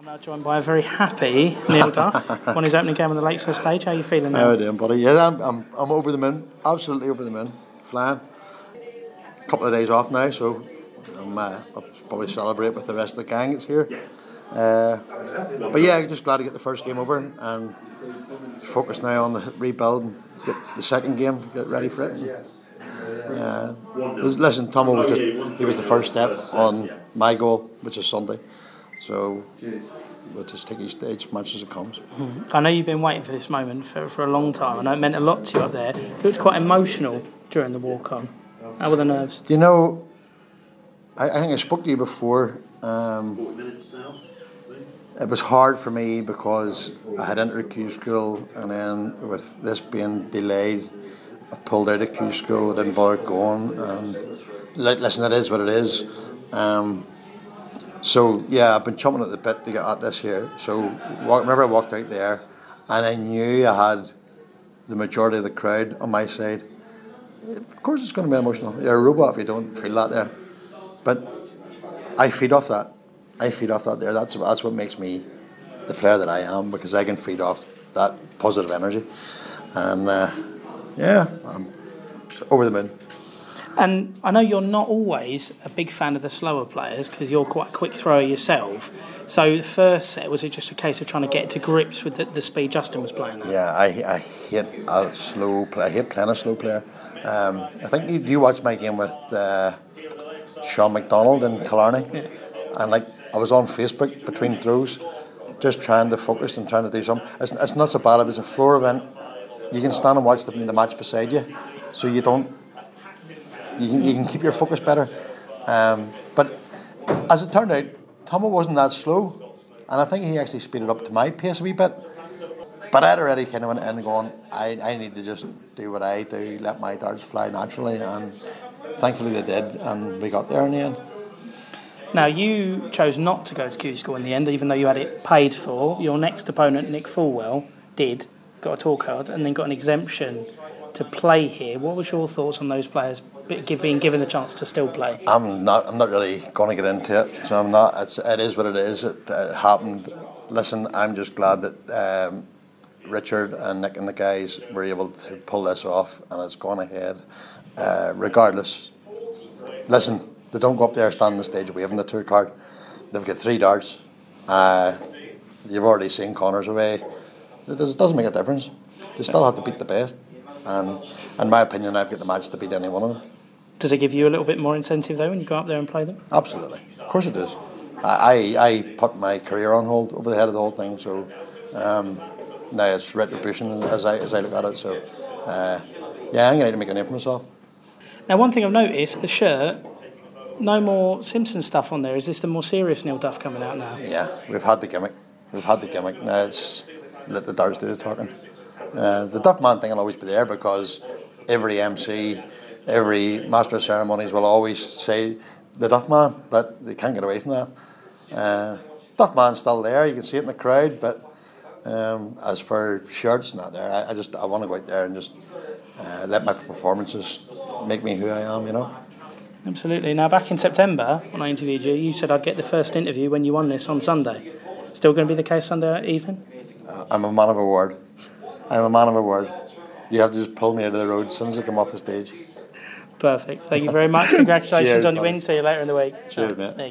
I'm now joined by a very happy Neil Duff. Won his opening game on the Lakeside stage. How are you feeling How now? are you doing, buddy? Yeah, I'm, I'm, I'm over the moon. Absolutely over the moon. Flying. A couple of days off now, so I'm, uh, I'll probably celebrate with the rest of the gang that's here. Uh, but yeah, just glad to get the first game over and focus now on the rebuild and get the second game, get ready for it. Uh, listen, Tomo was just, he was the first step on my goal, which is Sunday. So we'll just take each, each match as it comes. I know you've been waiting for this moment for, for a long time. I know it meant a lot to you up there. You looked quite emotional during the walk on. How were the nerves? Do you know? I, I think I spoke to you before. Um, it was hard for me because I had entered Q school, and then with this being delayed, I pulled out of Q school. I didn't bother going. And li- listen, it is what it is. Um, so yeah, I've been chomping at the bit to get at this here. So whenever I walked out there, and I knew I had the majority of the crowd on my side. Of course, it's going to be emotional. You're a robot if you don't feel that there. But I feed off that. I feed off that there. That's that's what makes me the player that I am because I can feed off that positive energy. And uh, yeah, I'm over the moon. And I know you're not always a big fan of the slower players because you're quite a quick thrower yourself. So the first set was it just a case of trying to get to grips with the, the speed Justin was playing at? Yeah, I, I hate a slow play. I hate playing a slow player. Um, I think you, do you watch my game with uh, Sean McDonald and Killarney? And like I was on Facebook between throws, just trying to focus and trying to do something. It's, it's not so bad. If it's a floor event, you can stand and watch the, the match beside you, so you don't. You can, you can keep your focus better. Um, but as it turned out, Tomo wasn't that slow, and I think he actually speeded up to my pace a wee bit. But I'd already kind of went in gone, I, I need to just do what I do, let my darts fly naturally, and thankfully they did, and we got there in the end. Now, you chose not to go to Q School in the end, even though you had it paid for. Your next opponent, Nick Fullwell, did, got a tour card, and then got an exemption to play here. What was your thoughts on those players being given the chance to still play? I'm not. I'm not really going to get into it. So I'm not. It's, it is what it is. It, it happened. Listen, I'm just glad that um, Richard and Nick and the guys were able to pull this off, and it's gone ahead. Uh, regardless, listen. They don't go up there, stand on the stage, waving the tour card. They've got three darts. Uh, you've already seen Connors away. It does, doesn't make a difference. They still have to beat the best. And in my opinion, I've got the match to beat any one of them. Does it give you a little bit more incentive though when you go up there and play them? Absolutely, of course it does. I, I, I put my career on hold over the head of the whole thing, so um, now it's retribution as I as I look at it. So uh, yeah, I'm going to need to make a name for myself. Now, one thing I've noticed the shirt, no more Simpson stuff on there. Is this the more serious Neil Duff coming out now? Yeah, we've had the gimmick. We've had the gimmick. Now it's let the darts do the talking. Uh, the Duff Man thing will always be there because every MC, every master of ceremonies will always say the Duff Man, but they can't get away from that. Uh, Duff Man's still there. You can see it in the crowd, but um, as for shirts, not there. I, I just I want to go out there and just uh, let my performances make me who I am. You know. Absolutely. Now, back in September, when I interviewed you, you said I'd get the first interview when you won this on Sunday. Still going to be the case Sunday evening? Uh, I'm a man of a word. I'm a man of a word. You have to just pull me out of the road as soon as I come off the stage. Perfect. Thank you very much. Congratulations Cheers, on your buddy. win. See you later in the week. Cheers, mate. There you go.